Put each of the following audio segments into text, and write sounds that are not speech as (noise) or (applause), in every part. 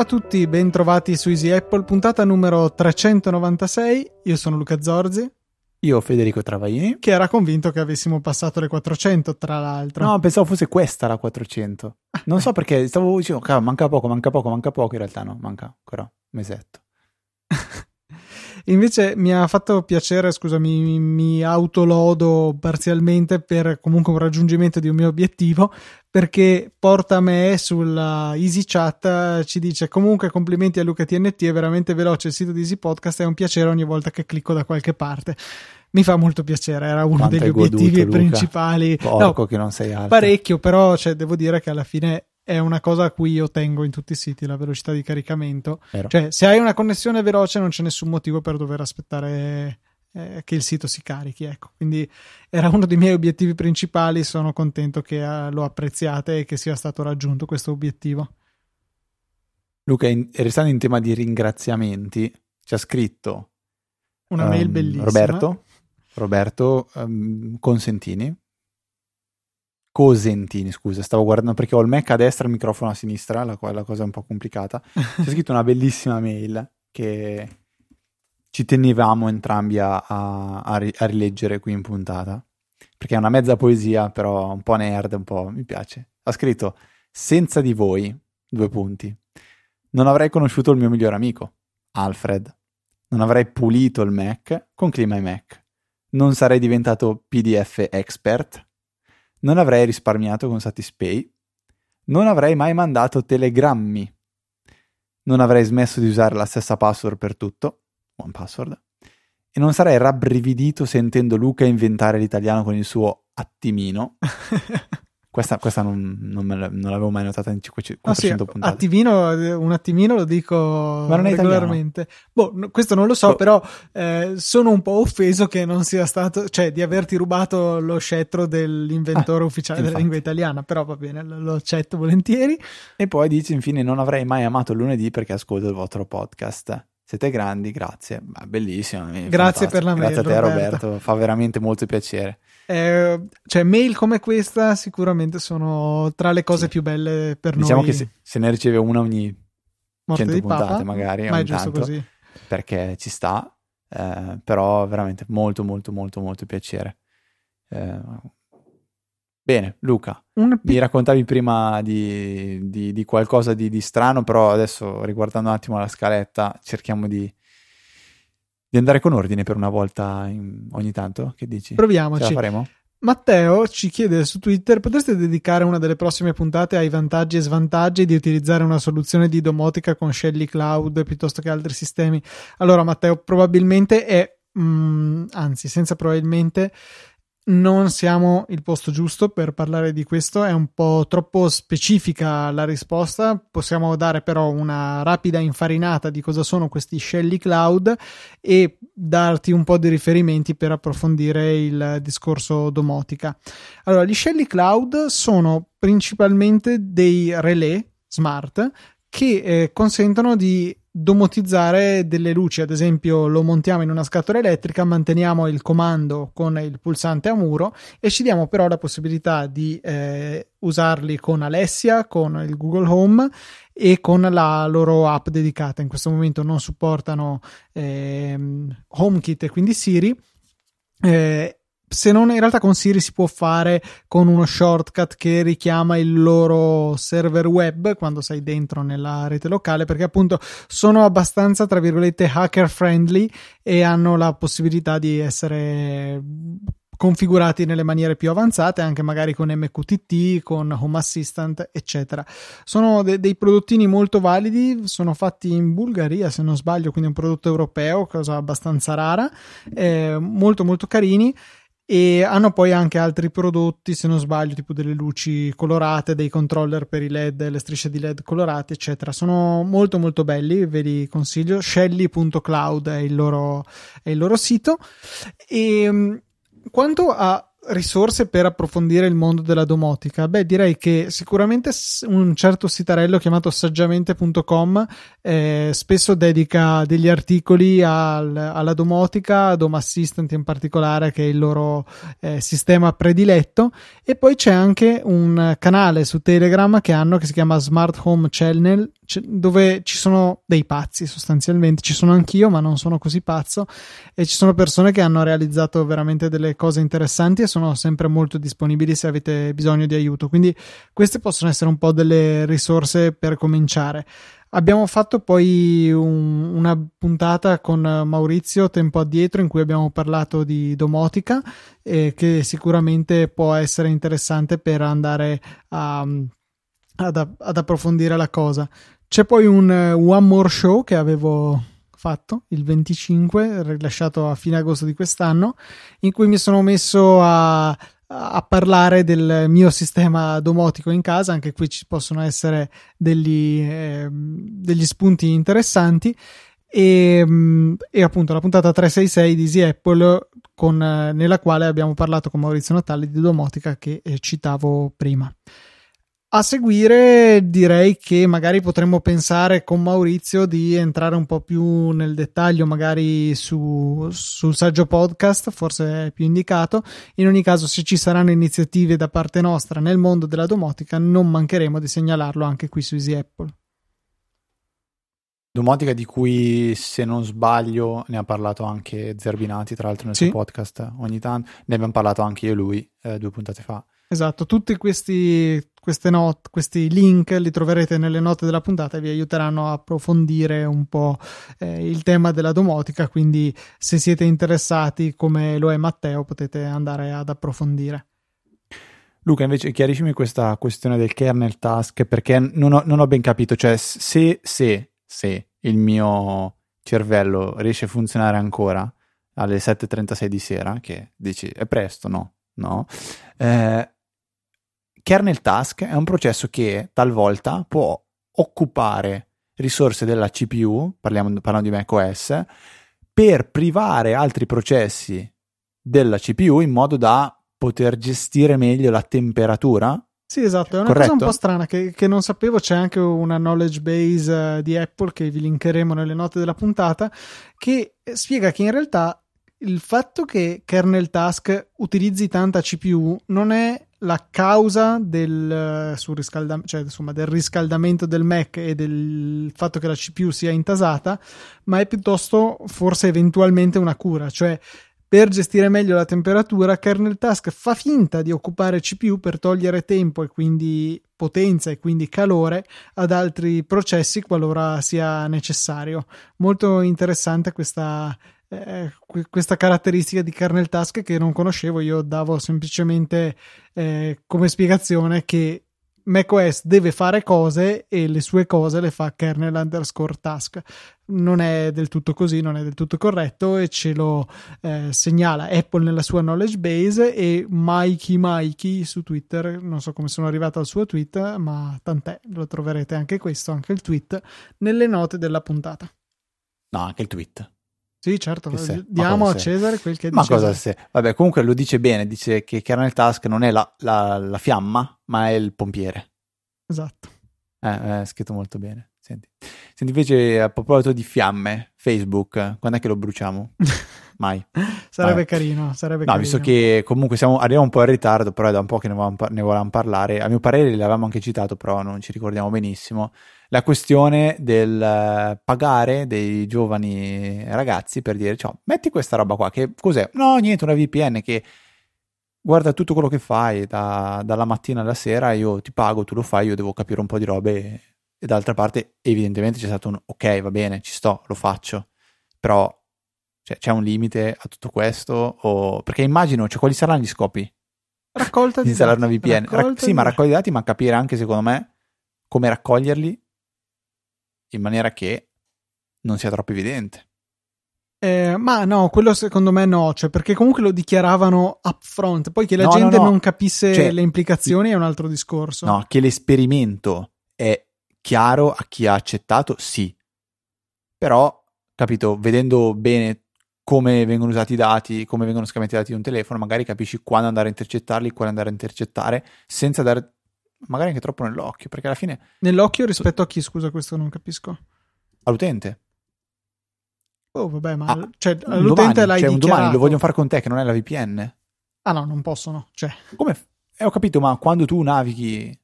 Ciao a tutti, bentrovati su Easy Apple, puntata numero 396. Io sono Luca Zorzi. Io Federico Travaini. Che era convinto che avessimo passato le 400, tra l'altro. No, pensavo fosse questa la 400. Non so perché stavo dicendo, manca poco, manca poco, manca poco. In realtà no, manca ancora un mesetto. (laughs) Invece mi ha fatto piacere, scusami, mi, mi autolodo parzialmente per comunque un raggiungimento di un mio obiettivo, perché porta me sulla Easy Chat, ci dice comunque complimenti a Luca TNT, è veramente veloce il sito di Easy Podcast, è un piacere ogni volta che clicco da qualche parte. Mi fa molto piacere, era uno Quanto degli goduto, obiettivi Luca? principali. Porco No, che non sei alto. parecchio, però cioè, devo dire che alla fine è una cosa a cui io tengo in tutti i siti, la velocità di caricamento. Vero. Cioè, se hai una connessione veloce non c'è nessun motivo per dover aspettare eh, che il sito si carichi, ecco. Quindi era uno dei miei obiettivi principali, sono contento che eh, lo apprezziate e che sia stato raggiunto questo obiettivo. Luca, in- restando in tema di ringraziamenti, ci ha scritto Una mail ehm, bellissima. Roberto, Roberto ehm, Consentini. Cosentini, scusa, stavo guardando perché ho il Mac a destra e il microfono a sinistra, la, la cosa è un po' complicata. (laughs) Ha scritto una bellissima mail che ci tenevamo entrambi a, a- a rileggere qui in puntata, perché è una mezza poesia, però un po' nerd, un po' mi piace. Ha scritto, senza di voi, due punti, non avrei conosciuto il mio migliore amico, Alfred. Non avrei pulito il Mac con Clima e Mac. Non sarei diventato PDF expert. Non avrei risparmiato con Satispay. Non avrei mai mandato telegrammi. Non avrei smesso di usare la stessa password per tutto, one password. E non sarei rabbrividito sentendo Luca inventare l'italiano con il suo attimino. (laughs) Questa, questa non, non me non l'avevo mai notata in 500 Ah, sì, 400 puntate. attimino, un attimino lo dico Ma non è regolarmente. Boh, no- questo non lo so, Oh. però eh, sono un po' offeso che non sia stato, cioè di averti rubato lo scettro dell'inventore Ah, ufficiale della infatti. lingua italiana, però va bene, lo, accetto volentieri. E poi dice infine: Non avrei mai amato il lunedì perché ascolto il vostro podcast. Siete grandi, grazie. Ma bellissimo. Grazie fantastico. per la mail, Grazie a te, Roberto. Roberto. Fa veramente molto piacere. Eh, cioè, mail come questa sicuramente sono tra le cose Sì. più belle per Diciamo noi. che se, se ne riceve una ogni Morte 100 di puntate, Papa, magari, ma è giusto tanto. così. perché ci sta, eh, però veramente molto, molto, molto, molto piacere. Eh, bene, Luca, Un mi raccontavi prima di, di- di qualcosa di, di strano, però adesso riguardando un attimo la scaletta, cerchiamo di, di andare con ordine per una volta in- ogni tanto. Che dici? Ce Proviamoci. la faremo? Matteo ci chiede su Twitter: potreste dedicare una delle prossime puntate ai vantaggi e svantaggi di utilizzare una soluzione di domotica con Shelly Cloud piuttosto che altri sistemi? Allora, Matteo, probabilmente è, mm, anzi, senza probabilmente, non siamo il posto giusto per parlare di questo, è un po' troppo specifica la risposta. Possiamo dare però una rapida infarinata di cosa sono questi Shelly Cloud e darti un po' di riferimenti per approfondire il discorso domotica. Allora, gli Shelly Cloud sono principalmente dei relè smart che eh, consentono di domotizzare delle luci, ad esempio lo montiamo in una scatola elettrica, manteniamo il comando con il pulsante a muro e ci diamo però la possibilità di eh, usarli con Alessia, con il Google Home e con la loro app dedicata. In questo momento non supportano ehm, HomeKit e quindi Siri. Eh, se non in realtà con Siri si può fare con uno shortcut che richiama il loro server web quando sei dentro nella rete locale perché appunto sono abbastanza tra virgolette hacker friendly e hanno la possibilità di essere configurati nelle maniere più avanzate anche magari con MQTT con Home Assistant eccetera. Sono de- dei prodottini molto validi sono fatti in Bulgaria se non sbaglio quindi un prodotto europeo cosa abbastanza rara eh, molto molto carini e hanno poi anche altri prodotti se non sbaglio tipo delle luci colorate dei controller per i led le strisce di led colorate eccetera. Sono molto molto belli ve li consiglio. Shelly.cloud è il loro, è il loro sito. E mh, quanto a risorse per approfondire il mondo della domotica? Beh, direi che sicuramente un certo sitarello chiamato saggiamente.com eh, spesso dedica degli articoli al, alla domotica, a Dome Assistant in particolare, che è il loro eh, sistema prediletto. E poi c'è anche un canale su Telegram che hanno che si chiama Smart Home Channel, dove ci sono dei pazzi sostanzialmente. Ci sono anch'io, ma non sono così pazzo. E ci sono persone che hanno realizzato veramente delle cose interessanti e sono sempre molto disponibili se avete bisogno di aiuto. Quindi queste possono essere un po' delle risorse per cominciare. Abbiamo fatto poi un, una puntata con Maurizio tempo addietro in cui abbiamo parlato di domotica eh, che sicuramente può essere interessante per andare a, ad, ad approfondire la cosa. C'è poi un One More Show che avevo fatto il 25, rilasciato a fine agosto di quest'anno, in cui mi sono messo a, a parlare del mio sistema domotico in casa. Anche qui ci possono essere degli, eh, degli spunti interessanti. E, mm, e, appunto la puntata 366 di Easy Apple con, nella quale abbiamo parlato con Maurizio Natali di domotica che eh, citavo prima. A seguire direi che magari potremmo pensare con Maurizio di entrare un po' più nel dettaglio magari su, sul saggio podcast, forse è più indicato. In ogni caso se ci saranno iniziative da parte nostra nel mondo della domotica non mancheremo di segnalarlo anche qui su Easy Apple. Domotica di cui se non sbaglio ne ha parlato anche Zerbinati tra l'altro nel sì. suo podcast ogni tanto, ne abbiamo parlato anche io e lui eh, due puntate fa. Esatto, tutti questi, not- questi, link li troverete nelle note della puntata e vi aiuteranno a approfondire un po' eh, il tema della domotica, quindi se siete interessati come lo è Matteo potete andare ad approfondire. Luca, invece chiariscimi questa questione del kernel task perché non ho, non ho ben capito, cioè se, se, se il mio cervello riesce a funzionare ancora alle 7.36 di sera, che dici è presto, no? No? Eh, kernel task è un processo che talvolta può occupare risorse della CPU, parliamo, parlando di macOS, per privare altri processi della CPU in modo da poter gestire meglio la temperatura. Sì, esatto, è una Corretto? cosa un po' strana che, che, non sapevo, c'è anche una knowledge base uh, di Apple che vi linkeremo nelle note della puntata, che spiega che in realtà il fatto che kernel task utilizzi tanta CPU non è la causa del, surriscaldam- cioè, insomma, del riscaldamento del Mac e del fatto che la CPU sia intasata, ma è piuttosto forse eventualmente una cura, cioè per gestire meglio la temperatura, kernel task fa finta di occupare CPU per togliere tempo e quindi potenza e quindi calore ad altri processi qualora sia necessario. Molto interessante questa eh, questa caratteristica di kernel task che non conoscevo, io davo semplicemente eh, come spiegazione che macOS deve fare cose e le sue cose le fa kernel underscore task. Non è del tutto così, non è del tutto corretto e ce lo eh, segnala Apple nella sua knowledge base e Mikey Mikey su Twitter. Non so come sono arrivato al suo tweet, ma tant'è, lo troverete anche questo, anche il tweet, nelle note della puntata. No, anche il tweet. Sì, certo, diamo a Cesare quel che ma dice. Ma cosa se? Vabbè, comunque lo dice bene, dice che kernel task non è la, la, la fiamma, ma è il pompiere. Esatto. Eh, è scritto molto bene. Senti. Senti, invece, a proposito di fiamme, Facebook, quando è che lo bruciamo? (laughs) Mai. sarebbe Vabbè. carino, sarebbe no, carino. visto che comunque siamo, arriviamo un po' in ritardo, però è da un po' che ne volevamo, ne volevamo parlare. A mio parere l'avevamo anche citato, però non ci ricordiamo benissimo la questione del eh, pagare dei giovani ragazzi per dire, ciao, metti questa roba qua, che cos'è? No, niente, una VPN che guarda tutto quello che fai da, dalla mattina alla sera, io ti pago, tu lo fai, io devo capire un po' di robe e, e d'altra parte evidentemente c'è stato un ok, va bene, ci sto, lo faccio, però cioè, c'è un limite a tutto questo? O... Perché immagino, cioè, quali saranno gli scopi? Raccolta (laughs) di installare una VPN. Rac- sì, ma raccogli dati, ma capire anche, secondo me, come raccoglierli in maniera che non sia troppo evidente. Eh, ma no, quello secondo me no, cioè perché comunque lo dichiaravano upfront, poi che la no, gente no, no. non capisse cioè, le implicazioni è un altro discorso. No, che l'esperimento è chiaro a chi ha accettato, sì. Però, capito, vedendo bene come vengono usati i dati, come vengono scambiati i dati di un telefono, magari capisci quando andare a intercettarli, quando andare a intercettare, senza dare magari anche troppo nell'occhio, perché alla fine... Nell'occhio rispetto a chi, scusa, questo non capisco. All'utente. Oh, vabbè, ma ah, cioè, all'utente domani, l'hai cioè, domani lo vogliono fare con te che non è la VPN. Ah no, non possono. Cioè. Come? Eh, ho capito, ma quando tu navighi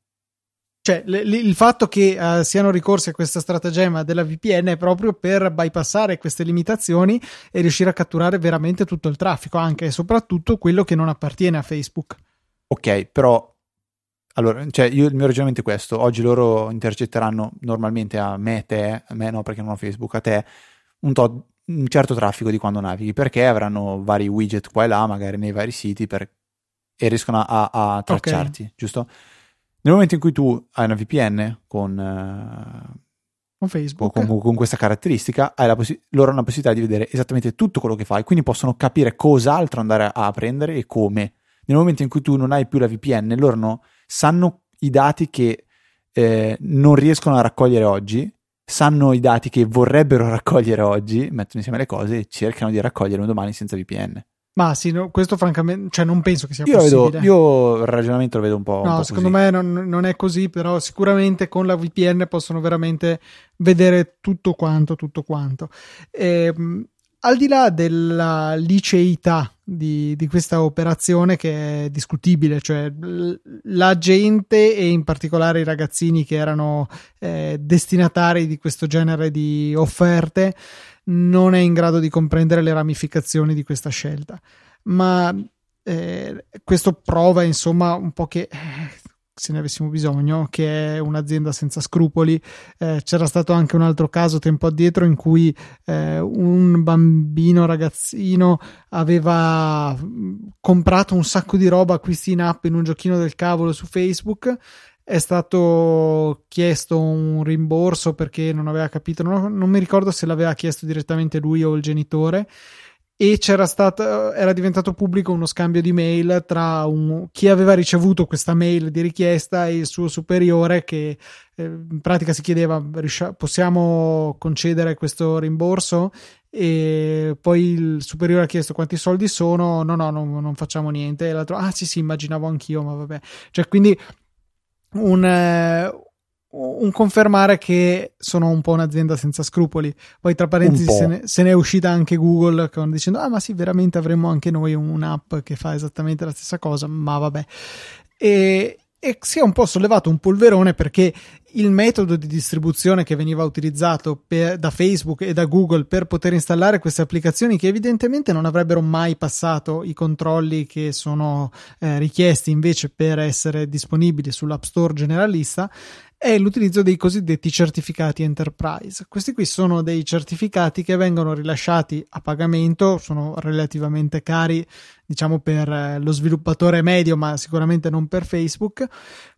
cioè, l- l- il fatto che uh, siano ricorsi a questa stratagemma della VPN è proprio per bypassare queste limitazioni e riuscire a catturare veramente tutto il traffico, anche e soprattutto quello che non appartiene a Facebook. Ok, però allora, cioè io, il mio ragionamento è questo: oggi loro intercetteranno normalmente a me, te, a me no perché non ho Facebook, a te un, to- un certo traffico di quando navighi, perché avranno vari widget qua e là, magari nei vari siti, per... e riescono a, a tracciarti, okay. giusto? Nel momento in cui tu hai una VPN con, uh, con Facebook, con, con, questa caratteristica, possi- loro hanno la possibilità di vedere esattamente tutto quello che fai, quindi possono capire cos'altro andare a, a prendere e come. Nel momento in cui tu non hai più la VPN, loro no, sanno i dati che eh, non riescono a raccogliere oggi, sanno i dati che vorrebbero (laughs) raccogliere oggi, mettono insieme le cose e cercano di raccogliere un domani senza VPN. Ma sì, no, questo francamente, cioè non penso che sia io possibile. Vedo, io il ragionamento lo vedo un po'. No, un po secondo così. me non, non, è così, però sicuramente con la VPN possono veramente vedere tutto quanto, tutto quanto. E, ehm, al di là della liceità di, di, questa operazione che è discutibile, cioè la gente e in particolare i ragazzini che erano eh, destinatari di questo genere di offerte non è in grado di comprendere le ramificazioni di questa scelta. Ma eh, questo prova insomma un po' che eh, se ne avessimo bisogno, che è un'azienda senza scrupoli. Eh, c'era stato anche un altro caso tempo addietro in cui eh, un bambino ragazzino aveva mm, comprato un sacco di roba acquisti in app in un giochino del cavolo su Facebook è stato chiesto un rimborso perché non aveva capito, non, non mi ricordo se l'aveva chiesto direttamente lui o il genitore e c'era stato, era diventato pubblico uno scambio di mail tra un, chi aveva ricevuto questa mail di richiesta e il suo superiore che eh, in pratica si chiedeva possiamo concedere questo rimborso? E poi il superiore ha chiesto quanti soldi sono no no, no non facciamo niente. E l'altro ah sì sì immaginavo anch'io ma vabbè. Cioè quindi un, eh, un confermare che sono un po' un'azienda senza scrupoli. Poi, tra parentesi, se ne, se ne, è uscita anche Google con, dicendo: Ah, ma sì, veramente avremmo anche noi un'app che fa esattamente la stessa cosa. Ma vabbè. E, e si è un po' sollevato un polverone perché il metodo di distribuzione che veniva utilizzato per, da Facebook e da Google per poter installare queste applicazioni che evidentemente non avrebbero mai passato i controlli che sono eh, richiesti invece per essere disponibili sull'App Store generalista è l'utilizzo dei cosiddetti certificati enterprise. Questi qui sono dei certificati che vengono rilasciati a pagamento, sono relativamente cari, diciamo per eh, lo sviluppatore medio, ma sicuramente non per Facebook,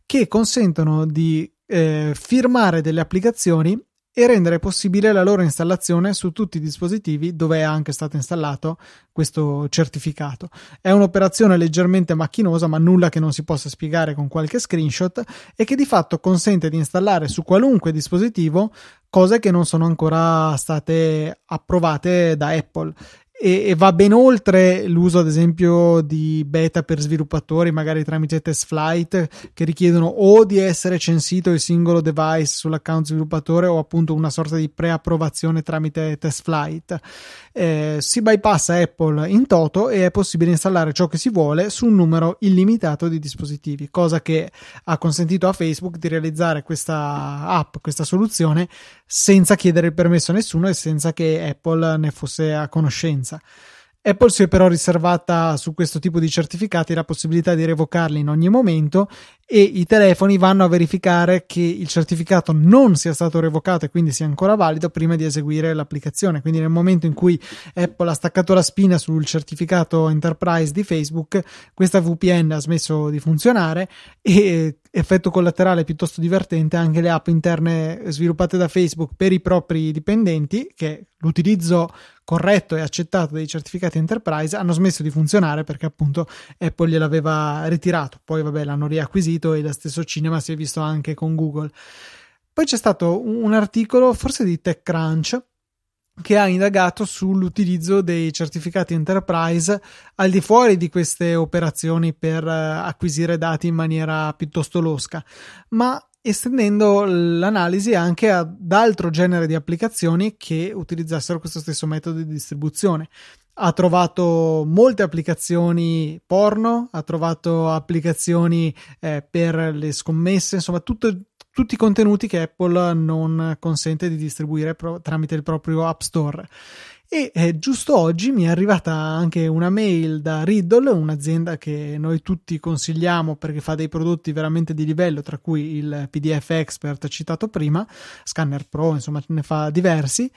che consentono di eh, firmare delle applicazioni e rendere possibile la loro installazione su tutti i dispositivi dove è anche stato installato questo certificato. È un'operazione leggermente macchinosa, ma nulla che non si possa spiegare con qualche screenshot e che di fatto consente di installare su qualunque dispositivo cose che non sono ancora state approvate da Apple e, e, va ben oltre l'uso, ad esempio, di beta per sviluppatori, magari tramite test flight, che richiedono o di essere censito il singolo device sull'account sviluppatore o appunto una sorta di preapprovazione tramite test flight. Eh, si bypassa Apple in toto e è possibile installare ciò che si vuole su un numero illimitato di dispositivi, cosa che ha consentito a Facebook di realizzare questa app, questa soluzione, senza chiedere il permesso a nessuno e senza che Apple ne fosse a conoscenza. Apple si è però riservata su questo tipo di certificati la possibilità di revocarli in ogni momento e i telefoni vanno a verificare che il certificato non sia stato revocato e quindi sia ancora valido prima di eseguire l'applicazione. Quindi nel momento in cui Apple ha staccato la spina sul certificato Enterprise di Facebook, questa VPN ha smesso di funzionare e effetto collaterale piuttosto divertente anche le app interne sviluppate da Facebook per i propri dipendenti che l'utilizzo corretto e accettato dei certificati enterprise hanno smesso di funzionare perché appunto Apple gliel'aveva ritirato poi vabbè l'hanno riacquisito e lo stesso cinema si è visto anche con Google poi c'è stato un articolo forse di TechCrunch che ha indagato sull'utilizzo dei certificati enterprise al di fuori di queste operazioni per eh, acquisire dati in maniera piuttosto losca, ma estendendo l'analisi anche ad altro genere di applicazioni che utilizzassero questo stesso metodo di distribuzione. Ha trovato molte applicazioni porno, ha trovato applicazioni eh, per le scommesse, insomma, tutto, tutti i contenuti che Apple non consente di distribuire pro- tramite il proprio App Store. E eh, giusto oggi mi è arrivata anche una mail da Riddle, un'azienda che noi tutti consigliamo perché fa dei prodotti veramente di livello, tra cui il PDF Expert citato prima, Scanner Pro, insomma ne fa diversi,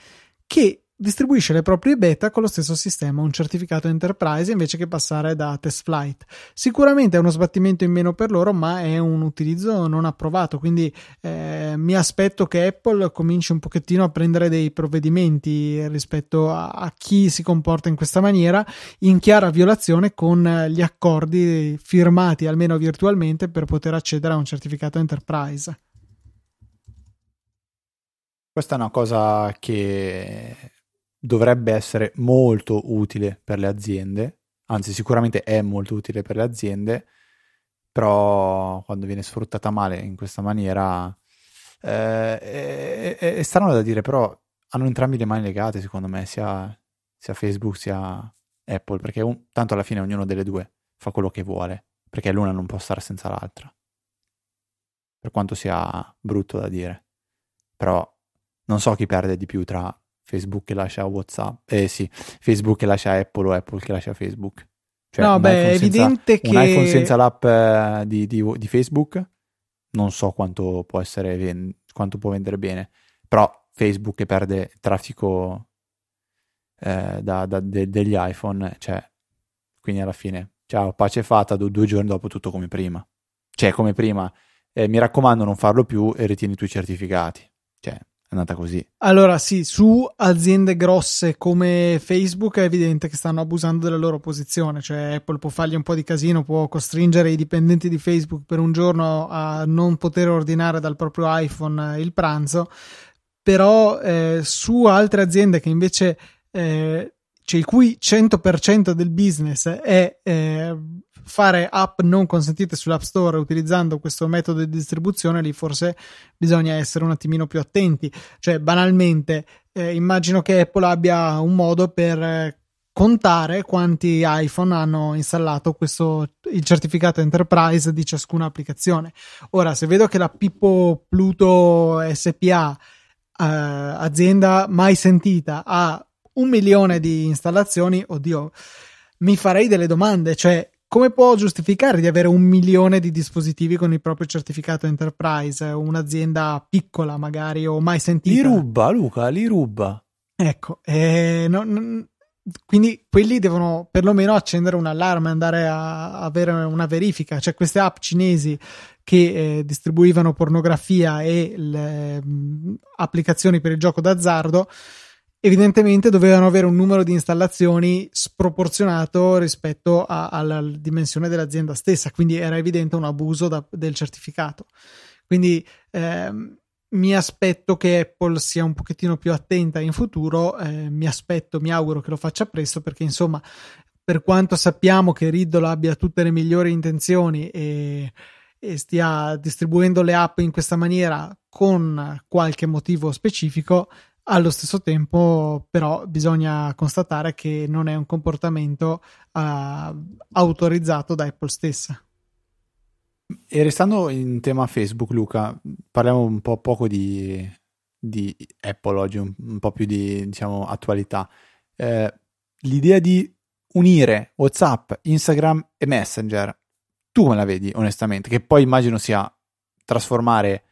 che distribuisce le proprie beta con lo stesso sistema, un certificato enterprise invece che passare da test flight. Sicuramente è uno sbattimento in meno per loro, ma è un utilizzo non approvato, quindi eh, mi aspetto che Apple cominci un pochettino a prendere dei provvedimenti rispetto a, a chi si comporta in questa maniera, in chiara violazione con gli accordi firmati almeno virtualmente per poter accedere a un certificato enterprise. Questa è una cosa che dovrebbe essere molto utile per le aziende, anzi sicuramente è molto utile per le aziende, però quando viene sfruttata male in questa maniera eh, è, è, è, strano da dire, però hanno entrambi le mani legate secondo me, sia, sia Facebook sia Apple, perché un, tanto alla fine ognuno delle due fa quello che vuole, perché l'una non può stare senza l'altra, per quanto sia brutto da dire, però non so chi perde di più tra Facebook che lascia WhatsApp, eh sì, Facebook che lascia Apple o Apple che lascia Facebook. Cioè, no, beh, è evidente che... Un iPhone senza l'app eh, di, di, di, Facebook non so quanto può essere, quanto può vendere bene, però Facebook che perde traffico eh, da, da, de- degli iPhone, cioè, quindi alla fine, ciao, pace fatta, do- due giorni dopo tutto come prima. Cioè, come prima, eh, mi raccomando non farlo più e ritieni i tuoi certificati. Cioè, è andata così. Allora, sì, su aziende grosse come Facebook è evidente che stanno abusando della loro posizione, cioè Apple può fargli un po' di casino, può costringere i dipendenti di Facebook per un giorno a non poter ordinare dal proprio iPhone il pranzo, però eh, su altre aziende che invece eh, cioè il cui 100% del business è eh, fare app non consentite sull'App Store utilizzando questo metodo di distribuzione, lì forse bisogna essere un attimino più attenti. Cioè, banalmente, eh, immagino che Apple abbia un modo per eh, contare quanti iPhone hanno installato questo, il certificato enterprise di ciascuna applicazione. Ora, se vedo che la Pippo Pluto SPA, eh, azienda mai sentita, ha un milione di installazioni, oddio, mi farei delle domande, cioè come può giustificare di avere un milione di dispositivi con il proprio certificato enterprise? Un'azienda piccola, magari, o mai sentita? Li ruba, Luca, li ruba. Ecco, eh, no, no, quindi quelli devono perlomeno accendere un allarme, andare a, a avere una verifica. Cioè, queste app cinesi che eh, distribuivano pornografia e le, mh, mm, applicazioni per il gioco d'azzardo evidentemente dovevano avere un numero di installazioni sproporzionato rispetto a, alla dimensione dell'azienda stessa, quindi era evidente un abuso da, del certificato. Quindi ehm, mi aspetto che Apple sia un pochettino più attenta in futuro, eh, mi aspetto, mi auguro che lo faccia presto perché insomma, per quanto sappiamo che Riddle abbia tutte le migliori intenzioni e, e stia distribuendo le app in questa maniera con qualche motivo specifico, allo stesso tempo, però, bisogna constatare che non è un comportamento uh, autorizzato da Apple stessa. E restando in tema Facebook, Luca, parliamo un po' poco di, di Apple oggi, un, un, po' più di diciamo, attualità. Eh, l'idea di unire WhatsApp, Instagram e Messenger, tu come la vedi onestamente? Che poi immagino sia trasformare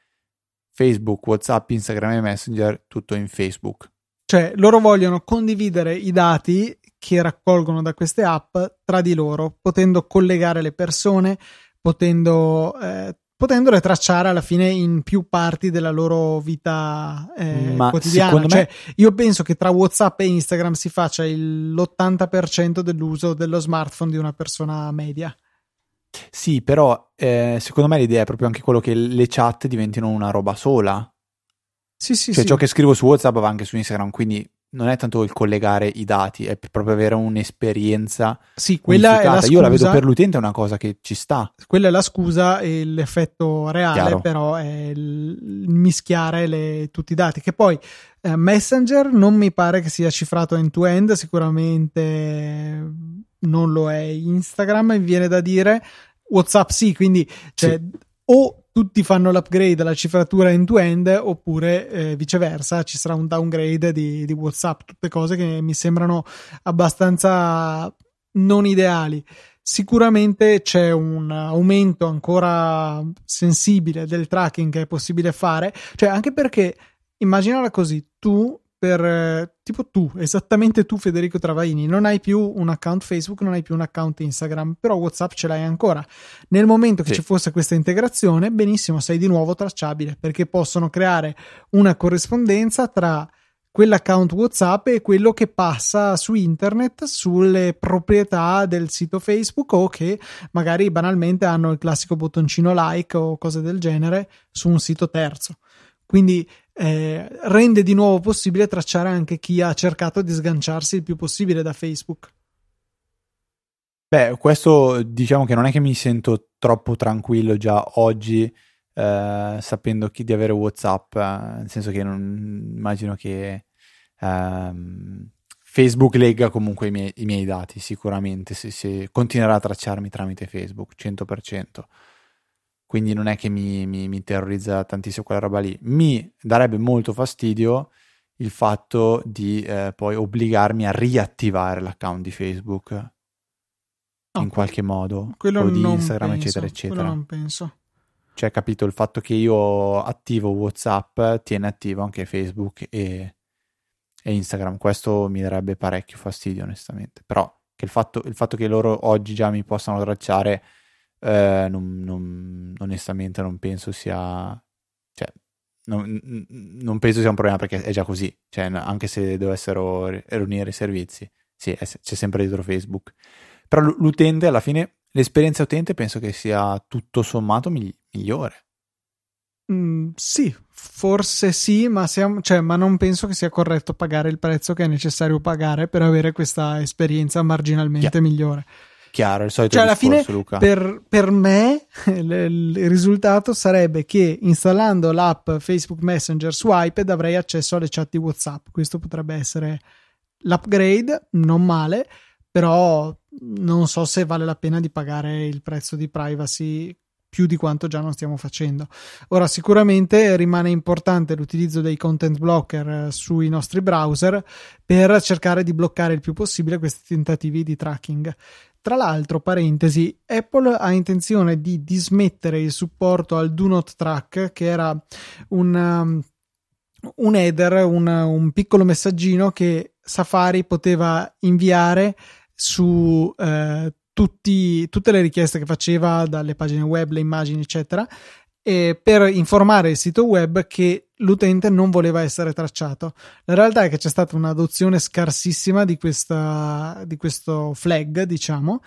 Facebook, WhatsApp, Instagram e Messenger, tutto in Facebook. Cioè, loro vogliono condividere i dati che raccolgono da queste app tra di loro, potendo collegare le persone, potendo, eh, potendole tracciare alla fine in più parti della loro vita eh, quotidiana. Cioè, me... io penso che tra WhatsApp e Instagram si faccia il, l'80% dell'uso dello smartphone di una persona media. Sì, però eh, secondo me l'idea è proprio anche quello che le chat diventino una roba sola. Sì, sì, cioè sì. ciò che scrivo su WhatsApp va anche su Instagram, quindi non è tanto il collegare i dati, è proprio avere un'esperienza. Sì, quella è la scusa. Io la vedo per l'utente, è una cosa che ci sta. Quella è la scusa e l'effetto reale, Chiaro. però è il mischiare le, tutti i dati. Che poi eh, Messenger non mi pare che sia cifrato end-to-end, sicuramente non lo è Instagram, mi viene da dire. WhatsApp sì, quindi cioè, sì. o tutti fanno l'upgrade alla cifratura end-to-end oppure eh, viceversa ci sarà un downgrade di, di WhatsApp, tutte cose che mi sembrano abbastanza non ideali. Sicuramente c'è un aumento ancora sensibile del tracking che è possibile fare, cioè anche perché immaginala così, tu per eh, tipo tu, esattamente tu Federico Travaini, non hai più un account Facebook, non hai più un account Instagram, però WhatsApp ce l'hai ancora. Nel momento che sì. ci fosse questa integrazione, benissimo, sei di nuovo tracciabile perché possono creare una corrispondenza tra quell'account WhatsApp e quello che passa su internet sulle proprietà del sito Facebook o che magari banalmente hanno il classico bottoncino like o cose del genere su un sito terzo. Quindi eh, rende di nuovo possibile tracciare anche chi ha cercato di sganciarsi il più possibile da Facebook. Beh, questo diciamo che non è che mi sento troppo tranquillo già oggi eh, sapendo chi, di avere WhatsApp, eh, nel senso che non immagino che ehm, Facebook legga comunque i miei, i miei dati sicuramente, se, se continuerà a tracciarmi tramite Facebook 100% quindi non è che mi, mi, mi terrorizza tantissimo quella roba lì. Mi darebbe molto fastidio il fatto di eh, poi obbligarmi a riattivare l'account di Facebook no, in qualche modo o di Instagram penso, eccetera eccetera. non penso. Cioè capito il fatto che io attivo Whatsapp tiene attivo anche Facebook e, e Instagram. Questo mi darebbe parecchio fastidio onestamente. Però che il fatto, il fatto che loro oggi già mi possano tracciare eh, non, non, onestamente non penso sia cioè, non, non, penso sia un problema perché è già così cioè, anche se dovessero riunire i servizi sì, è, c'è sempre dietro Facebook però l'utente alla fine l'esperienza utente penso che sia tutto sommato migli- migliore Mm, sì, forse sì, ma, siamo, cioè, ma, non penso che sia corretto pagare il prezzo che è necessario pagare per avere questa esperienza marginalmente yeah. migliore. Chiaro, il solito cioè, alla discorso, fine, Luca. Per, per me (laughs) il, il, risultato sarebbe che installando l'app Facebook Messenger su iPad avrei accesso alle chat di WhatsApp. Questo potrebbe essere l'upgrade, non male, però non so se vale la pena di pagare il prezzo di privacy più di quanto già non stiamo facendo. Ora, sicuramente rimane importante l'utilizzo dei content blocker eh, sui nostri browser per cercare di bloccare il più possibile questi tentativi di tracking. Tra l'altro, parentesi, Apple ha intenzione di dismettere il supporto al Do Not Track, che era un, um, un header, un, un, piccolo messaggino che Safari poteva inviare su eh, tutti, tutte le richieste che faceva dalle pagine web, le immagini, eccetera, per informare il sito web che l'utente non voleva essere tracciato. La realtà è che c'è stata un'adozione scarsissima di, questa, di questo flag, diciamo,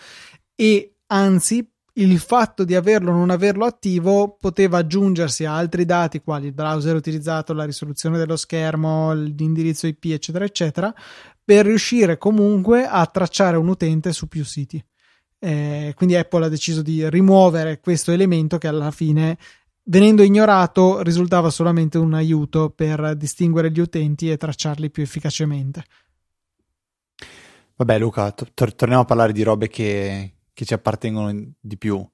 e anzi il fatto di averlo o non averlo attivo poteva aggiungersi a altri dati quali il browser utilizzato, la risoluzione dello schermo, l'indirizzo IP, eccetera, eccetera, per riuscire comunque a tracciare un utente su più siti. Eh, quindi Apple ha deciso di rimuovere questo elemento che alla fine venendo ignorato risultava solamente un aiuto per distinguere gli utenti e tracciarli più efficacemente. Vabbè Luca, to- torniamo a parlare di robe che, che ci appartengono di più.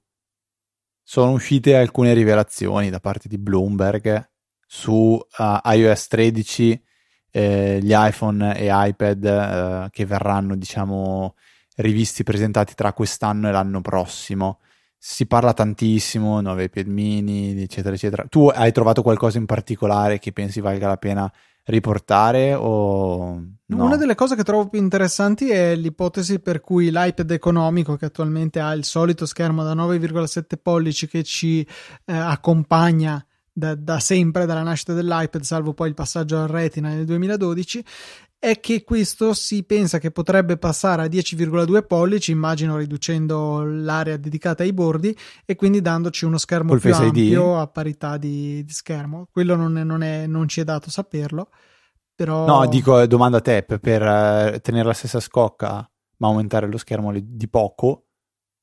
Sono uscite alcune rivelazioni da parte di Bloomberg su uh, iOS 13, eh, gli iPhone e iPad eh, che verranno, diciamo, rivisti presentati tra quest'anno e l'anno prossimo si parla tantissimo, nuovi iPad mini, eccetera, eccetera. Tu hai trovato qualcosa in particolare che pensi valga la pena riportare o no? Una delle cose che trovo più interessanti è l'ipotesi per cui l'iPad economico che attualmente ha il solito schermo da 9,7 pollici che ci eh, accompagna da, da, sempre dalla nascita dell'iPad, salvo poi il passaggio al Retina nel 2012, è che questo si pensa che potrebbe passare a 10,2 pollici, immagino riducendo l'area dedicata ai bordi e quindi dandoci uno schermo Col più ampio a parità di, di, schermo. Quello non, è, non, è, non ci è dato saperlo, però... No, dico domanda a te, per, per uh, tenere la stessa scocca ma aumentare lo schermo di poco,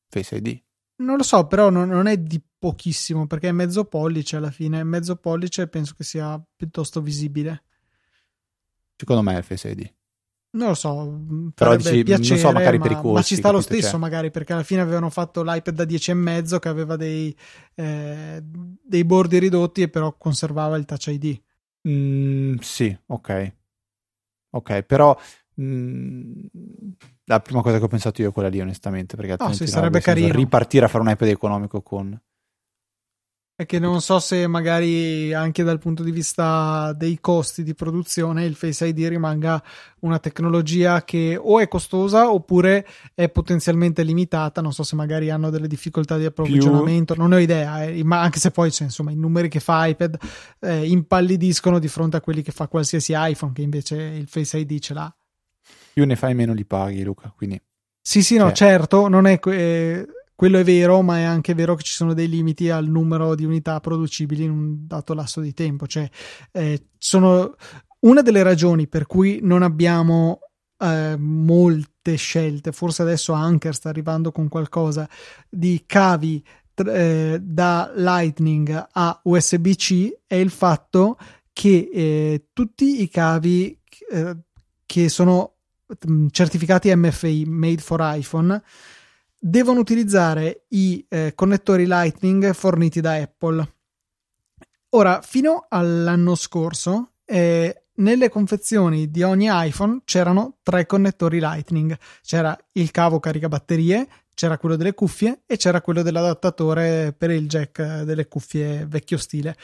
Face ID. Non lo so, però non, non, è di pochissimo perché è mezzo pollice alla fine. Mezzo pollice penso che sia piuttosto visibile. Secondo me è ID. Non lo so, però dici, piacere, non so, magari ma, per i costi. Ma ci sta lo stesso, cioè. magari perché alla fine avevano fatto l'iPad da 10,5 che aveva dei, eh, dei bordi ridotti e però conservava il Touch ID. Mm, sì, ok. Ok, però mm, la prima cosa che ho pensato io è quella lì, onestamente, perché no, sì, sarebbe carino ripartire a fare un iPad economico con è che non so se magari anche dal punto di vista dei costi di produzione il Face ID rimanga una tecnologia che o è costosa oppure è potenzialmente limitata. Non so se magari hanno delle difficoltà di approvvigionamento, Più... non ho idea, eh, ma anche se poi cioè, insomma, i numeri che fa iPad eh, impallidiscono di fronte a quelli che fa qualsiasi iPhone, che invece il Face ID ce l'ha. Più ne fai meno li paghi, Luca. Quindi... Sì, sì, no, cioè... certo, non è. Eh, quello è vero, ma è anche vero che ci sono dei limiti al numero di unità producibili in un dato lasso di tempo. Cioè, eh, sono una delle ragioni per cui non abbiamo eh, molte scelte. Forse adesso Anker sta arrivando con qualcosa di cavi eh, da Lightning a USB-C è il fatto che eh, tutti i cavi eh, che sono mm, certificati MFI, made for iPhone, devono utilizzare i eh, connettori Lightning forniti da Apple. Ora, fino all'anno scorso, eh, nelle confezioni di ogni iPhone c'erano tre connettori Lightning. C'era il cavo caricabatterie, c'era quello delle cuffie e c'era quello dell'adattatore per il jack delle cuffie vecchio stile.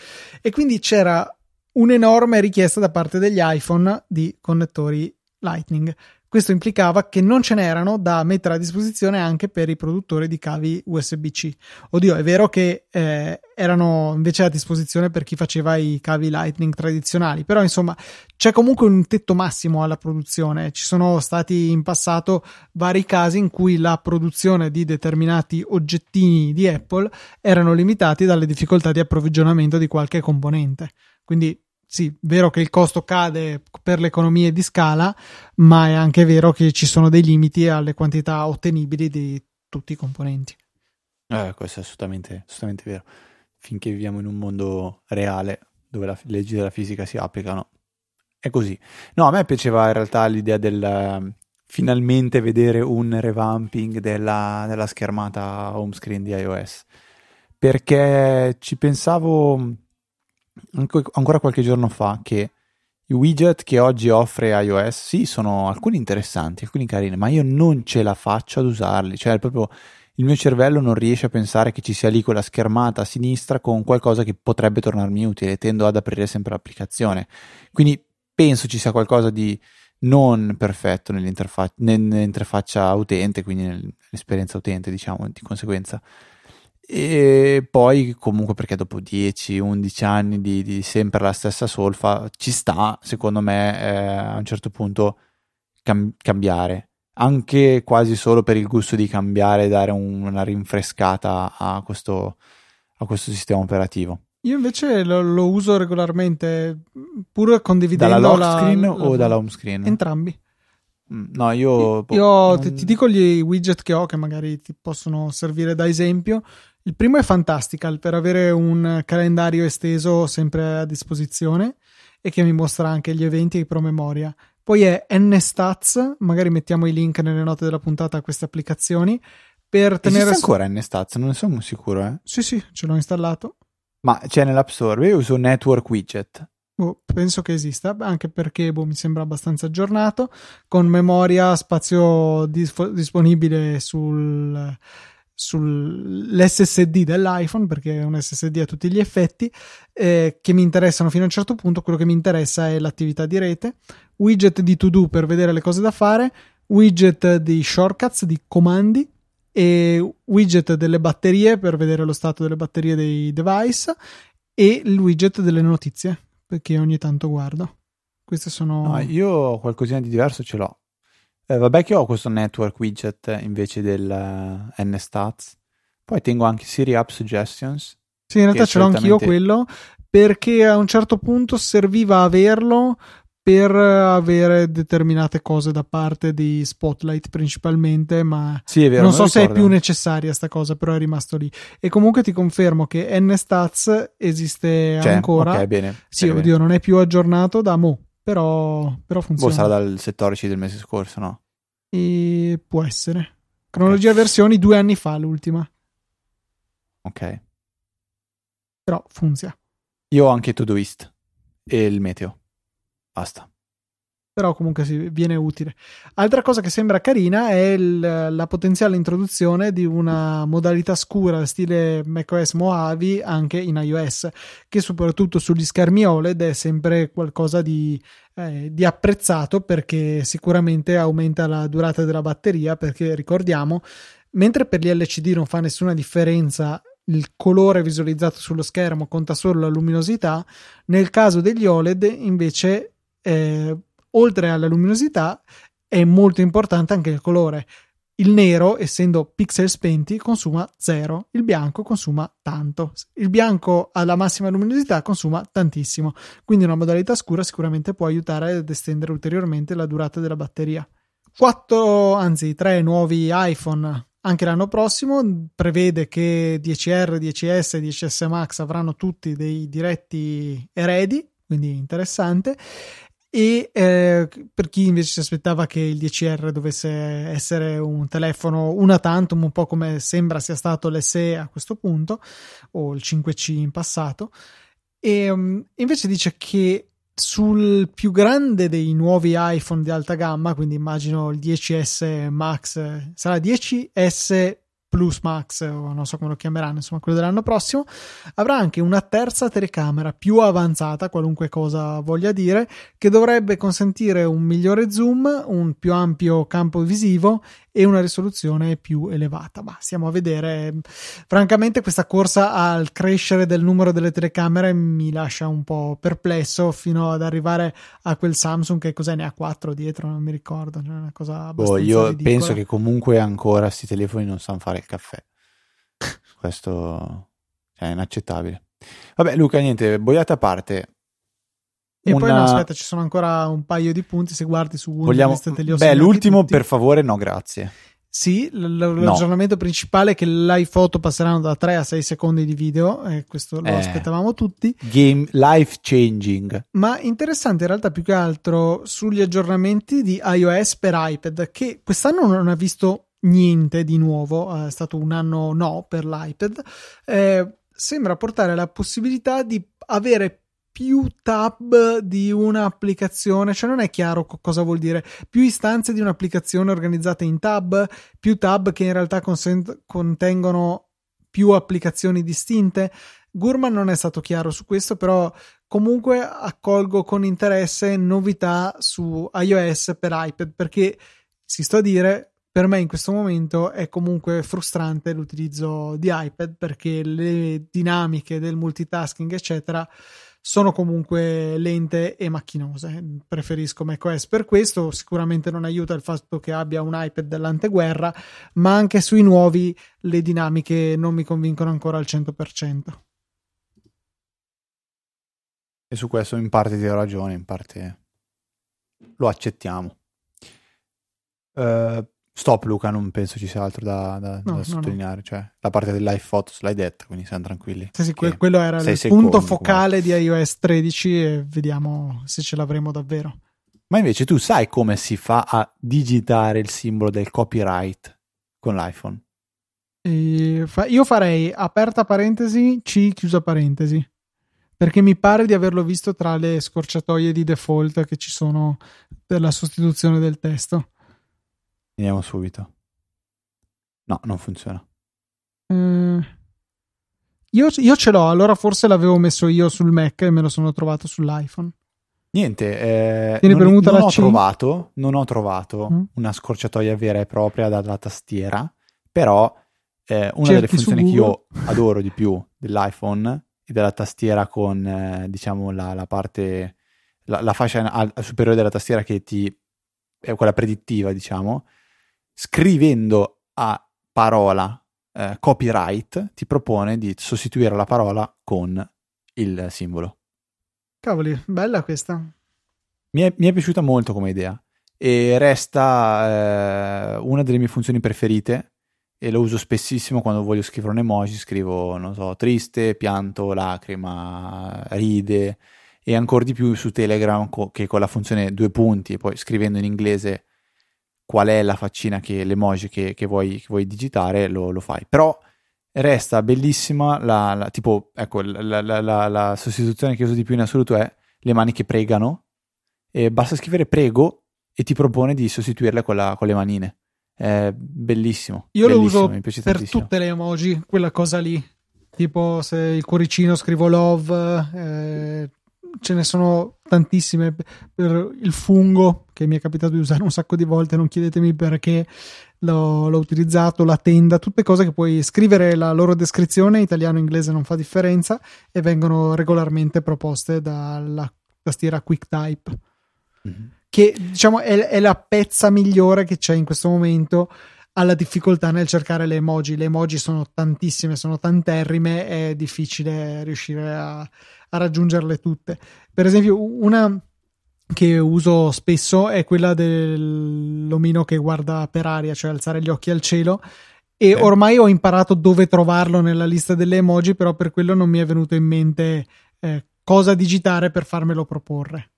E quindi c'era un'enorme richiesta da parte degli iPhone di connettori Lightning. Questo implicava che non ce n'erano da mettere a disposizione anche per i produttori di cavi USB-C. Oddio, è vero che eh, erano invece a disposizione per chi faceva i cavi Lightning tradizionali, però insomma c'è comunque un tetto massimo alla produzione. Ci sono stati in passato vari casi in cui la produzione di determinati oggettini di Apple erano limitati dalle difficoltà di approvvigionamento di qualche componente. Quindi sì, vero che il costo cade per le economie di scala, ma è anche vero che ci sono dei limiti alle quantità ottenibili di tutti i componenti. Eh, questo è assolutamente, assolutamente vero. Finché viviamo in un mondo reale dove le leggi della fisica si applicano, è così. No, a me piaceva in realtà l'idea del uh, finalmente vedere un revamping della, della schermata home screen di iOS perché ci pensavo ancora qualche giorno fa che i widget che oggi offre iOS, sì, sono alcuni interessanti, alcuni carini, ma io non ce la faccio ad usarli, cioè proprio il mio cervello non riesce a pensare che ci sia lì quella schermata a sinistra con qualcosa che potrebbe tornarmi utile, tendo ad aprire sempre l'applicazione. Quindi penso ci sia qualcosa di non perfetto nell'interfa- nell'interfaccia utente, quindi nell'esperienza utente, diciamo, di conseguenza. E poi comunque perché dopo 10-11 anni di, di, sempre la stessa solfa ci sta, secondo me, eh, a un certo punto cam- cambiare. Anche quasi solo per il gusto di cambiare e dare un, una rinfrescata a questo, a questo sistema operativo. Io invece lo, lo, uso regolarmente, pur condividendo dalla lock la, screen la, o dalla home screen? Entrambi. Mm, no, io, io non... ti, ti, dico gli widget che ho che magari ti possono servire da esempio. Il primo è Fantastical per avere un calendario esteso sempre a disposizione e che mi mostra anche gli eventi e i promemoria. Poi è NStats, magari mettiamo i link nelle note della puntata a queste applicazioni. Per tenere Esiste ancora NStats? Non ne sono sicuro, eh? Sì, sì, ce l'ho installato. Ma c'è nell'App Store, io uso Network Widget. Oh, penso che esista, anche perché boh, mi sembra abbastanza aggiornato, con memoria, spazio dis- disponibile sul sull'SSD dell'iPhone perché è un SSD a tutti gli effetti eh, che mi interessano fino a un certo punto. Quello che mi interessa è l'attività di rete widget di to do per vedere le cose da fare widget di shortcuts di comandi e widget delle batterie per vedere lo stato delle batterie dei device e il widget delle notizie perché ogni tanto guardo. Queste sono no, io qualcosina di diverso ce l'ho eh, vabbè che ho questo network widget invece del uh, eh, NStats. Poi tengo anche Siri App Suggestions. Sì, in realtà ce l'ho anch'io quello perché a un certo punto serviva averlo per avere determinate cose da parte di Spotlight principalmente, ma sì, vero, non so se è più necessaria sta cosa, però è rimasto lì. E comunque ti confermo che NStats esiste Cioè, ancora. Ok, bene. Sì, bene, oddio, non è più aggiornato da mo', però, però Boh, funziona. sarà dal 14 del mese scorso, no? E può essere. Cronologia versioni due anni fa l'ultima, Ok. però funziona. Io ho anche Todoist e il meteo. Basta. Però comunque sì, viene utile. Altra cosa che sembra carina è il, la potenziale introduzione di una modalità scura stile macOS Mojave anche in iOS, che soprattutto sugli schermi OLED è sempre qualcosa di, eh, di apprezzato perché sicuramente aumenta la durata della batteria, perché ricordiamo, mentre per gli LCD non fa nessuna differenza il colore visualizzato sullo schermo conta solo la luminosità, nel caso degli OLED invece eh, oltre alla luminosità è molto importante anche il colore. Il nero, essendo pixel spenti, consuma zero, il bianco consuma tanto. Il bianco alla massima luminosità consuma tantissimo, quindi una modalità scura sicuramente può aiutare ad estendere ulteriormente la durata della batteria. 4, anzi 3 nuovi iPhone anche l'anno prossimo prevede che 10R, 10S e 10S Max avranno tutti dei diretti eredi, quindi interessante e eh, per chi invece si aspettava che il 10R dovesse essere un telefono una tantum, un po' come sembra sia stato l'SE a questo punto, o il 5C in passato, e um, invece dice che sul più grande dei nuovi iPhone di alta gamma, quindi immagino il 10S Max, sarà 10S Plus Max, o non so come lo chiameranno, insomma, quello dell'anno prossimo, avrà anche una terza telecamera più avanzata, qualunque cosa voglia dire, che dovrebbe consentire un migliore zoom, un più ampio campo visivo e una risoluzione più elevata. Ma stiamo a vedere. Francamente, questa corsa al crescere del numero delle telecamere mi lascia un po' perplesso fino ad arrivare a quel Samsung che cos'è ne ha 4 dietro, non mi ricordo. Cioè una cosa abbastanza Boh, io ridicola. penso che comunque ancora questi telefoni non sanno fare il caffè. Questo è inaccettabile. Vabbè, Luca, niente, boiata a parte. E poi Una- no, aspetta, ci sono ancora un paio di punti. Se guardi su Google, Vogliamo... lista te li ho Beh, l'ultimo, tutti. per favore, no, grazie. Sì, l- l- l'aggiornamento principale è che le live photo passeranno da 3 a 6 secondi di video, e questo lo Eh. aspettavamo tutti. Game life changing. Ma interessante in realtà più che altro sugli aggiornamenti di iOS per iPad, che quest'anno non ha visto niente di nuovo, è stato un anno no per l'iPad. Eh, sembra portare la possibilità di avere più tab di un'applicazione, cioè non è chiaro co- cosa vuol dire, più istanze di un'applicazione organizzate in tab, più tab che in realtà consent- contengono più applicazioni distinte. Gurman non è stato chiaro su questo, però comunque accolgo con interesse novità su iOS per iPad perché si sto a dire per me in questo momento è comunque frustrante l'utilizzo di iPad perché le dinamiche del multitasking eccetera sono comunque lente e macchinose. Preferisco macOS per questo. Sicuramente non aiuta il fatto che abbia un iPad dell'anteguerra, ma anche sui nuovi le dinamiche non mi convincono ancora al 100%. E su questo in parte ti ho ragione, in parte lo accettiamo. Eh, stop Luca, non penso ci sia altro da, da- No, da no, sottolineare. Cioè, la parte del live photos l'hai detta, quindi siamo tranquilli. Sì, sì, que- quello era il secondi, punto focale di iOS 13 e vediamo se ce l'avremo davvero. Ma invece tu sai come si fa a digitare il simbolo del copyright con l'iPhone? E fa- io farei aperta parentesi, C chiusa parentesi. Perché mi pare di averlo visto tra le scorciatoie di default che ci sono per la sostituzione del testo. Vediamo subito. No, non funziona. Eh, io, io ce l'ho, allora forse l'avevo messo io sul Mac e me lo sono trovato sull'iPhone. Niente, eh, Tieni non, non ho C? trovato, non ho trovato Mm. una scorciatoia vera e propria dalla tastiera, però eh, una Cerchi delle funzioni che io (laughs) adoro di più dell'iPhone e della tastiera con, eh, diciamo, la, la parte, la, la fascia al- superiore della tastiera che ti è quella predittiva, diciamo, scrivendo a parola eh, copyright ti propone di sostituire la parola con il simbolo. Cavoli, bella questa. mi è, mi è piaciuta molto come idea e resta eh, una delle mie funzioni preferite e lo uso spessissimo quando voglio scrivere un emoji, scrivo, non so, triste, pianto, lacrima, ride e ancora di più su Telegram co- che con la funzione due punti e poi scrivendo in inglese qual è la faccina che l'emoji che, che, vuoi, che vuoi, digitare lo, lo, fai. Però resta bellissima la, la tipo, ecco, la, la, la sostituzione che uso di più in assoluto è le mani che pregano e basta scrivere prego e ti propone di sostituirle con, con le manine. È bellissimo. Io bellissimo, lo uso per tutte le emoji, quella cosa lì. Tipo se il cuoricino scrivo love, eh, ce ne sono tantissime. Per il fungo, che mi è capitato di usare un sacco di volte, non chiedetemi perché l'ho, l'ho utilizzato, la tenda, tutte cose che puoi scrivere la loro descrizione, italiano e inglese non fa differenza, e vengono regolarmente proposte dalla tastiera QuickType. Mm-hmm che diciamo è, è, la pezza migliore che c'è in questo momento alla difficoltà nel cercare le emoji. Le emoji sono tantissime, sono tanterrime, è difficile riuscire a, a raggiungerle tutte. Per esempio, una che uso spesso è quella dell'omino che guarda per aria, cioè alzare gli occhi al cielo. E eh. ormai ho imparato dove trovarlo nella lista delle emoji, però per quello non mi è venuto in mente eh, cosa digitare per farmelo proporre.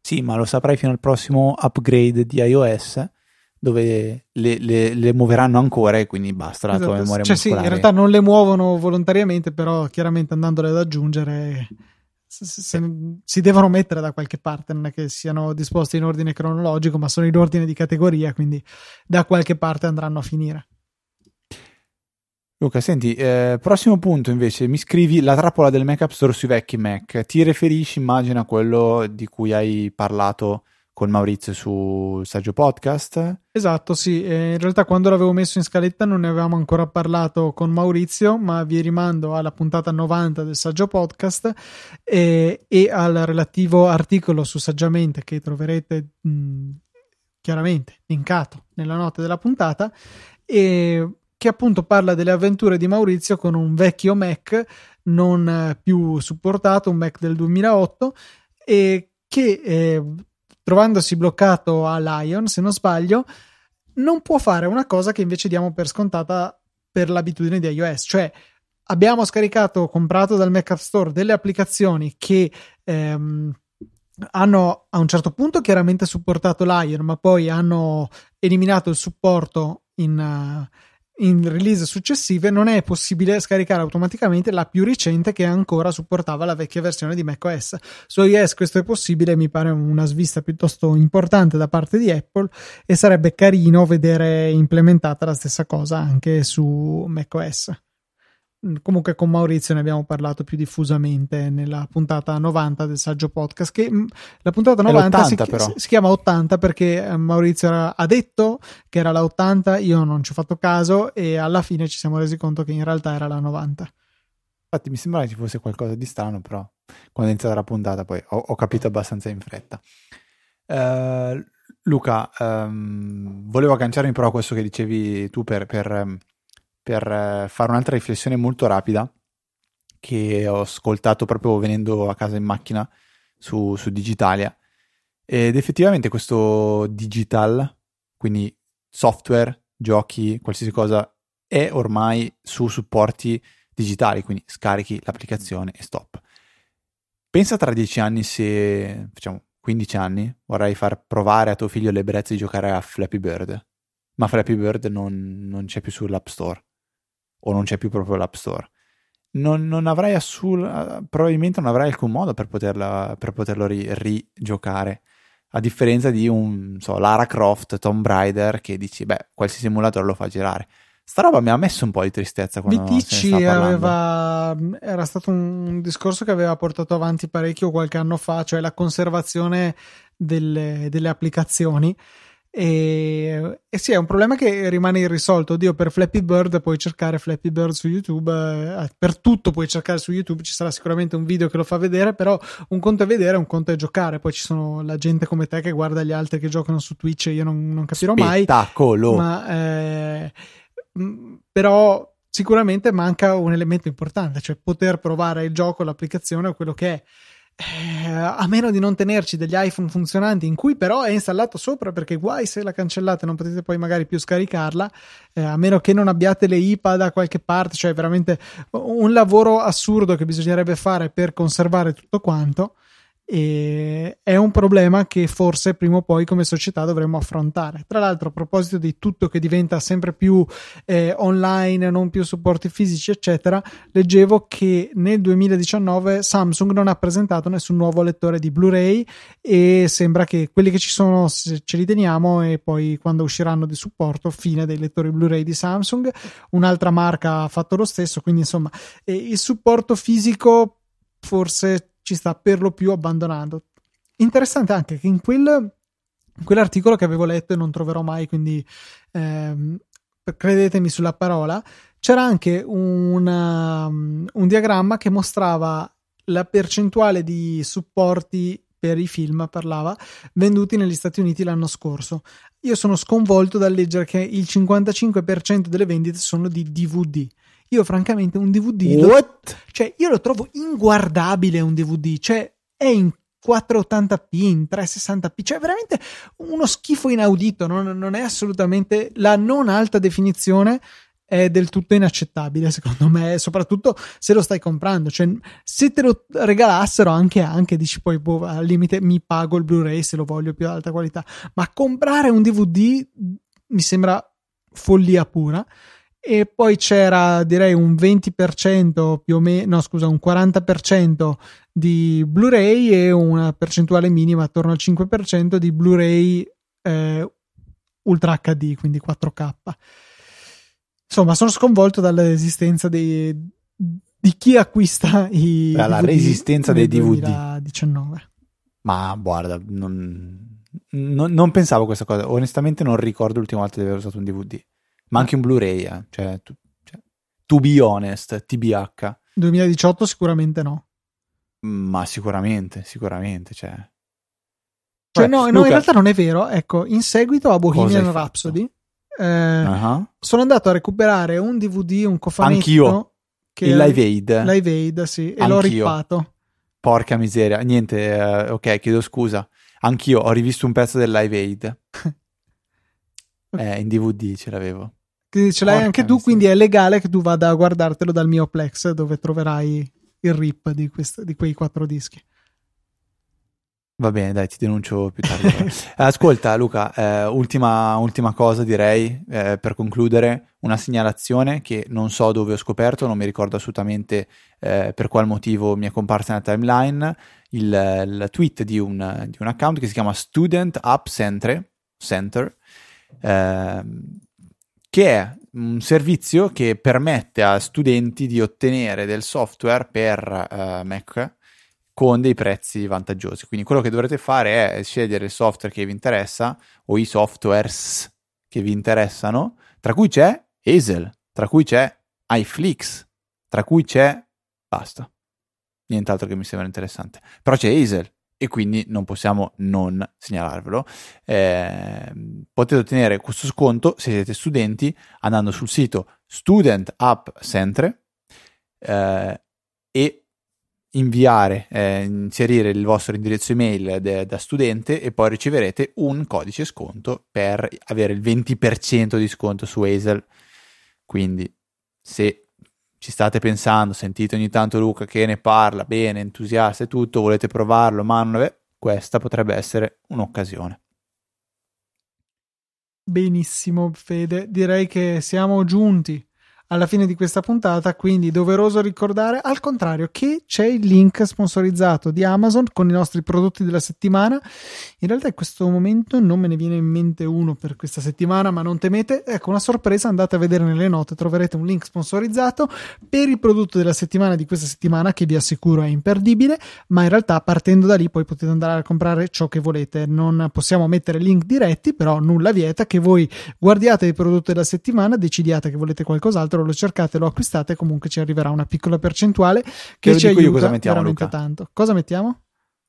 Sì, ma lo saprai fino al prossimo upgrade di iOS dove le, le, le muoveranno ancora e quindi basta la esatto. tua memoria cioè, muscolare. Sì, in realtà non le muovono volontariamente, però chiaramente andandole ad aggiungere se, se, si devono mettere da qualche parte, non è che siano disposte in ordine cronologico, ma sono in ordine di categoria, quindi da qualche parte andranno a finire. Luca, senti, eh, prossimo punto invece, mi scrivi la trappola del Mac App Store sui vecchi Mac. Ti riferisci, immagino, a quello di cui hai parlato con Maurizio su Saggio Podcast? Esatto, sì. In realtà quando l'avevo messo in scaletta non ne avevamo ancora parlato con Maurizio, ma vi rimando alla puntata 90 del Saggio Podcast eh, e al relativo articolo su Saggiamente che troverete mh, chiaramente linkato nella note della puntata. E che appunto parla delle avventure di Maurizio con un vecchio Mac non più supportato, un Mac del 2008 e che eh, trovandosi bloccato a Lion, se non sbaglio, non può fare una cosa che invece diamo per scontata per l'abitudine di iOS, cioè abbiamo scaricato, comprato dal Mac App Store delle applicazioni che ehm, hanno a un certo punto chiaramente supportato Lion, ma poi hanno eliminato il supporto in, uh, in release successive non è possibile scaricare automaticamente la più recente che ancora supportava la vecchia versione di macOS. Su iOS questo è possibile, mi pare una svista piuttosto importante da parte di Apple e sarebbe carino vedere implementata la stessa cosa anche su macOS. Mm, comunque con Maurizio ne abbiamo parlato più diffusamente nella puntata 90 del saggio podcast che mm, la puntata 90 si, si, chiama 80 perché eh, Maurizio era, ha detto che era la 80 io non ci ho fatto caso e alla fine ci siamo resi conto che in realtà era la 90 infatti mi sembrava che ci fosse qualcosa di strano però quando è iniziata la puntata poi ho, ho capito abbastanza in fretta. Uh, Luca um, volevo agganciarmi però a questo che dicevi tu per, per um, per eh, fare un'altra riflessione molto rapida che ho ascoltato proprio venendo a casa in macchina su, su Digitalia. Ed effettivamente questo digital, quindi software, giochi, qualsiasi cosa, è ormai su supporti digitali, quindi scarichi l'applicazione e stop. Pensa tra dieci anni se, facciamo 15 anni, vorrai far provare a tuo figlio l'ebbrezza di giocare a Flappy Bird, ma Flappy Bird non, non c'è più sull'App Store o non c'è più proprio l'App Store. Non, non avrai assul, probabilmente non avrai alcun modo per, poterla, per poterlo ri, rigiocare. A differenza di un so, Lara Croft, Tomb Raider, che dici, beh, qualsiasi simulatore lo fa girare. Sta roba mi ha messo un po' di tristezza quando BTC aveva, era stato un discorso che aveva portato avanti parecchio qualche anno fa, cioè la conservazione delle, delle applicazioni e, e, sì, è un problema che rimane irrisolto. Oddio, per Flappy Bird puoi cercare Flappy Bird su YouTube, eh, per tutto puoi cercare su YouTube, ci sarà sicuramente un video che lo fa vedere, però un conto è vedere, un conto è giocare. Poi ci sono la gente come te che guarda gli altri che giocano su Twitch, io non, non capirò Spettacolo. mai. Ma, eh, però sicuramente manca un elemento importante, cioè poter provare il gioco, l'applicazione o quello che è. Eh, a meno di non tenerci degli iPhone funzionanti in cui però è installato sopra perché guai se la cancellate non potete poi magari più scaricarla eh, a meno che non abbiate le IPA da qualche parte cioè veramente un lavoro assurdo che bisognerebbe fare per conservare tutto quanto e è un problema che forse prima o poi come società dovremmo affrontare. Tra l'altro, a proposito di tutto che diventa sempre più eh, online, non più supporti fisici, eccetera, leggevo che nel 2019 Samsung non ha presentato nessun nuovo lettore di Blu-ray e sembra che quelli che ci sono ce li teniamo e poi quando usciranno di supporto, fine dei lettori Blu-ray di Samsung. Un'altra marca ha fatto lo stesso, quindi insomma, eh, il supporto fisico forse ci sta per lo più abbandonando. Interessante anche che in, quel, in quell'articolo che avevo letto e non troverò mai, quindi ehm, credetemi sulla parola, c'era anche una, un diagramma che mostrava la percentuale di supporti per i film, parlava, venduti negli Stati Uniti l'anno scorso. Io sono sconvolto dal leggere che il 55% delle vendite sono di DVD. Io, francamente, un DVD. What? Lo, cioè, io lo trovo inguardabile un DVD. Cioè, è in 480p, in 360p, cioè veramente uno schifo inaudito. Non, non è assolutamente la non alta definizione è del tutto inaccettabile secondo me soprattutto se lo stai comprando cioè se te lo regalassero anche anche dici poi boh, al limite mi pago il Blu-ray se lo voglio più alta qualità ma comprare un DVD mi sembra follia pura e poi c'era direi un 20% più o meno, no scusa, un 40% di Blu-ray e una percentuale minima attorno al 5% di Blu-ray eh, Ultra HD, quindi 4K. Insomma, sono sconvolto dall'esistenza dei, di chi acquista i la resistenza dei DVD 2019. Ma guarda, non, non, non pensavo a questa cosa. Onestamente non ricordo l'ultima volta di aver usato un DVD ma anche un Blu-ray, eh. cioè, tu, cioè, to be honest, TBH. 2018 sicuramente no. Ma sicuramente, sicuramente, cioè. Cioè, no, Luca... no, in realtà non è vero. Ecco, in seguito a Bohemian Rhapsody eh, uh-huh. sono andato a recuperare un DVD, un cofanetto. Anch'io. Che il Live Aid. Live Aid, sì, e Anch'io. l'ho rippato. Porca miseria, niente, uh, ok, chiedo scusa. Anch'io ho rivisto un pezzo del Live Aid. (laughs) eh, in DVD ce l'avevo. Che ce l'hai Porca anche tu, miseria. quindi è legale che tu vada a guardartelo dal mio Plex dove troverai il rip di, quest- di quei quattro dischi. Va bene, dai, ti denuncio più tardi. (laughs) Ascolta, Luca, eh, ultima, ultima, cosa direi eh, per concludere: una segnalazione che non so dove ho scoperto, non mi ricordo assolutamente eh, per qual motivo mi è comparsa nella timeline. Il, il tweet di un, di un, account che si chiama Student App Center, Center ehm, che è un servizio che permette a studenti di ottenere del software per uh, Mac con dei prezzi vantaggiosi. Quindi quello che dovrete fare è scegliere il software che vi interessa o i softwares che vi interessano, tra cui c'è Hazel, tra cui c'è iFlix, tra cui c'è basta. Nient'altro che mi sembra interessante. Però c'è Hazel, e quindi non possiamo non segnalarvelo. Eh, potete ottenere questo sconto se siete studenti andando sul sito Student App Center eh, e inviare, eh, inserire il vostro indirizzo email de- da studente e poi riceverete un codice sconto per avere il 20% di sconto su Hazel. Quindi se ci state pensando, sentite ogni tanto Luca che ne parla bene, entusiasta e tutto, volete provarlo, ma non è... questa potrebbe essere un'occasione. Benissimo, Fede, direi che siamo giunti alla fine di questa puntata, quindi doveroso ricordare al contrario che c'è il link sponsorizzato di Amazon con i nostri prodotti della settimana. In realtà in questo momento non me ne viene in mente uno per questa settimana, ma non temete, ecco una sorpresa, andate a vedere nelle note, troverete un link sponsorizzato per il prodotto della settimana di questa settimana che vi assicuro è imperdibile, ma in realtà partendo da lì poi potete andare a comprare ciò che volete. Non possiamo mettere link diretti, però nulla vieta che voi guardiate il prodotto della settimana, decidiate che volete qualcos'altro lo cercate, lo acquistate, comunque ci arriverà una piccola percentuale che ci aiuta cosa mettiamo, veramente Luca. tanto. Cosa mettiamo?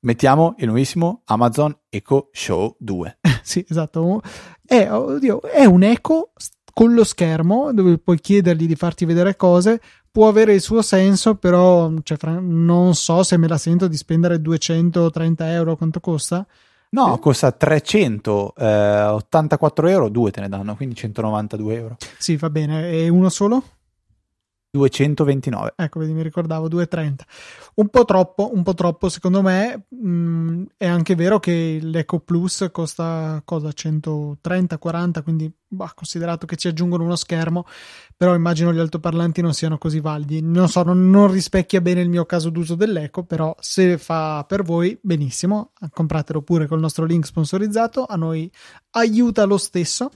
Mettiamo il nuovissimo Amazon Echo Show 2. (laughs) sì, esatto. È, oddio, è un Echo con lo schermo, dove puoi chiedergli di farti vedere cose, può avere il suo senso, però cioè, non so se me la sento di spendere 230 euro, quanto costa? No, eh. costa 384 eh, euro, due te ne danno, quindi 192 euro. Sì, va bene. E uno solo? 229. Ecco, vedi, mi ricordavo 230. Un po' troppo, un po' troppo secondo me. Mh, mm, è anche vero che l'Eco Plus costa cosa 130-40, quindi bah, considerato che ci aggiungono uno schermo, però immagino gli altoparlanti non siano così validi. Non so, non, non rispecchia bene il mio caso d'uso dell'Eco, però se fa per voi, benissimo, compratelo pure col nostro link sponsorizzato, a noi aiuta lo stesso.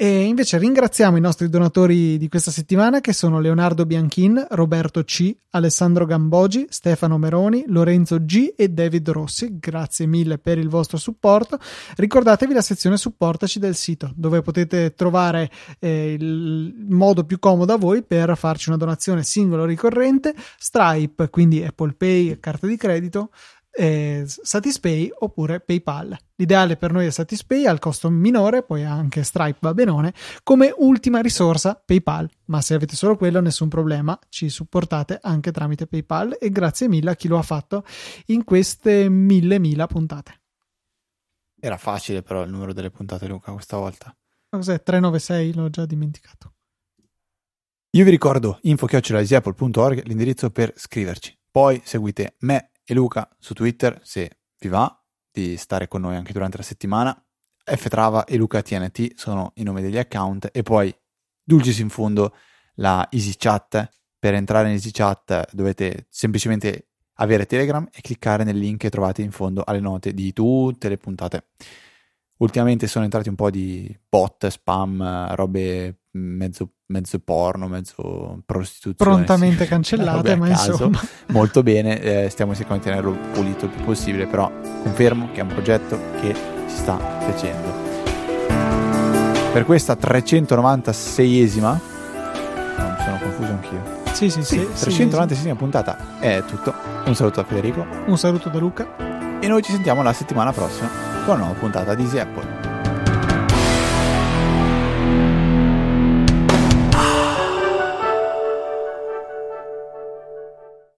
E invece ringraziamo i nostri donatori di questa settimana che sono Leonardo Bianchin, Roberto C, Alessandro Gambogi, Stefano Meroni, Lorenzo G e David Rossi. Grazie mille per il vostro supporto. Ricordatevi la sezione supportaci del sito dove potete trovare eh, il modo più comodo a voi per farci una donazione singola o ricorrente, Stripe, quindi Apple Pay, carta di credito eh, Satispay oppure PayPal. L'ideale per noi è Satispay al costo minore, poi anche Stripe va benone, come ultima risorsa PayPal, ma se avete solo quello nessun problema, ci supportate anche tramite PayPal e grazie mille a chi lo ha fatto in queste mille mila puntate. Era facile però il numero delle puntate Luca questa volta. Cos'è? 396? L'ho già dimenticato. Io vi ricordo info-apple.org l'indirizzo per scriverci. Poi seguite me e Luca su Twitter se vi va di stare con noi anche durante la settimana. Ftrava e Luca TNT sono i nomi degli account e poi Dulcis in fondo la EasyChat. Per entrare in EasyChat dovete semplicemente avere Telegram e cliccare nel link che trovate in fondo alle note di tutte le puntate. Ultimamente sono entrati un po' di bot, spam, robe mezzo, mezzo porno, mezzo prostituzione. Prontamente (laughs) sì. cancellate, ma caso. insomma. (laughs) Molto bene, eh, stiamo cercando di tenerlo pulito il più possibile, però confermo che è un progetto che si sta piacendo. Per questa 396esima, no, mi sono confuso anch'io. Sì, sì, sì. sì 396esima sì. puntata è tutto. Un saluto da Federico. Un saluto da Luca. E noi ci sentiamo la settimana prossima con una nuova puntata di Easy Apple.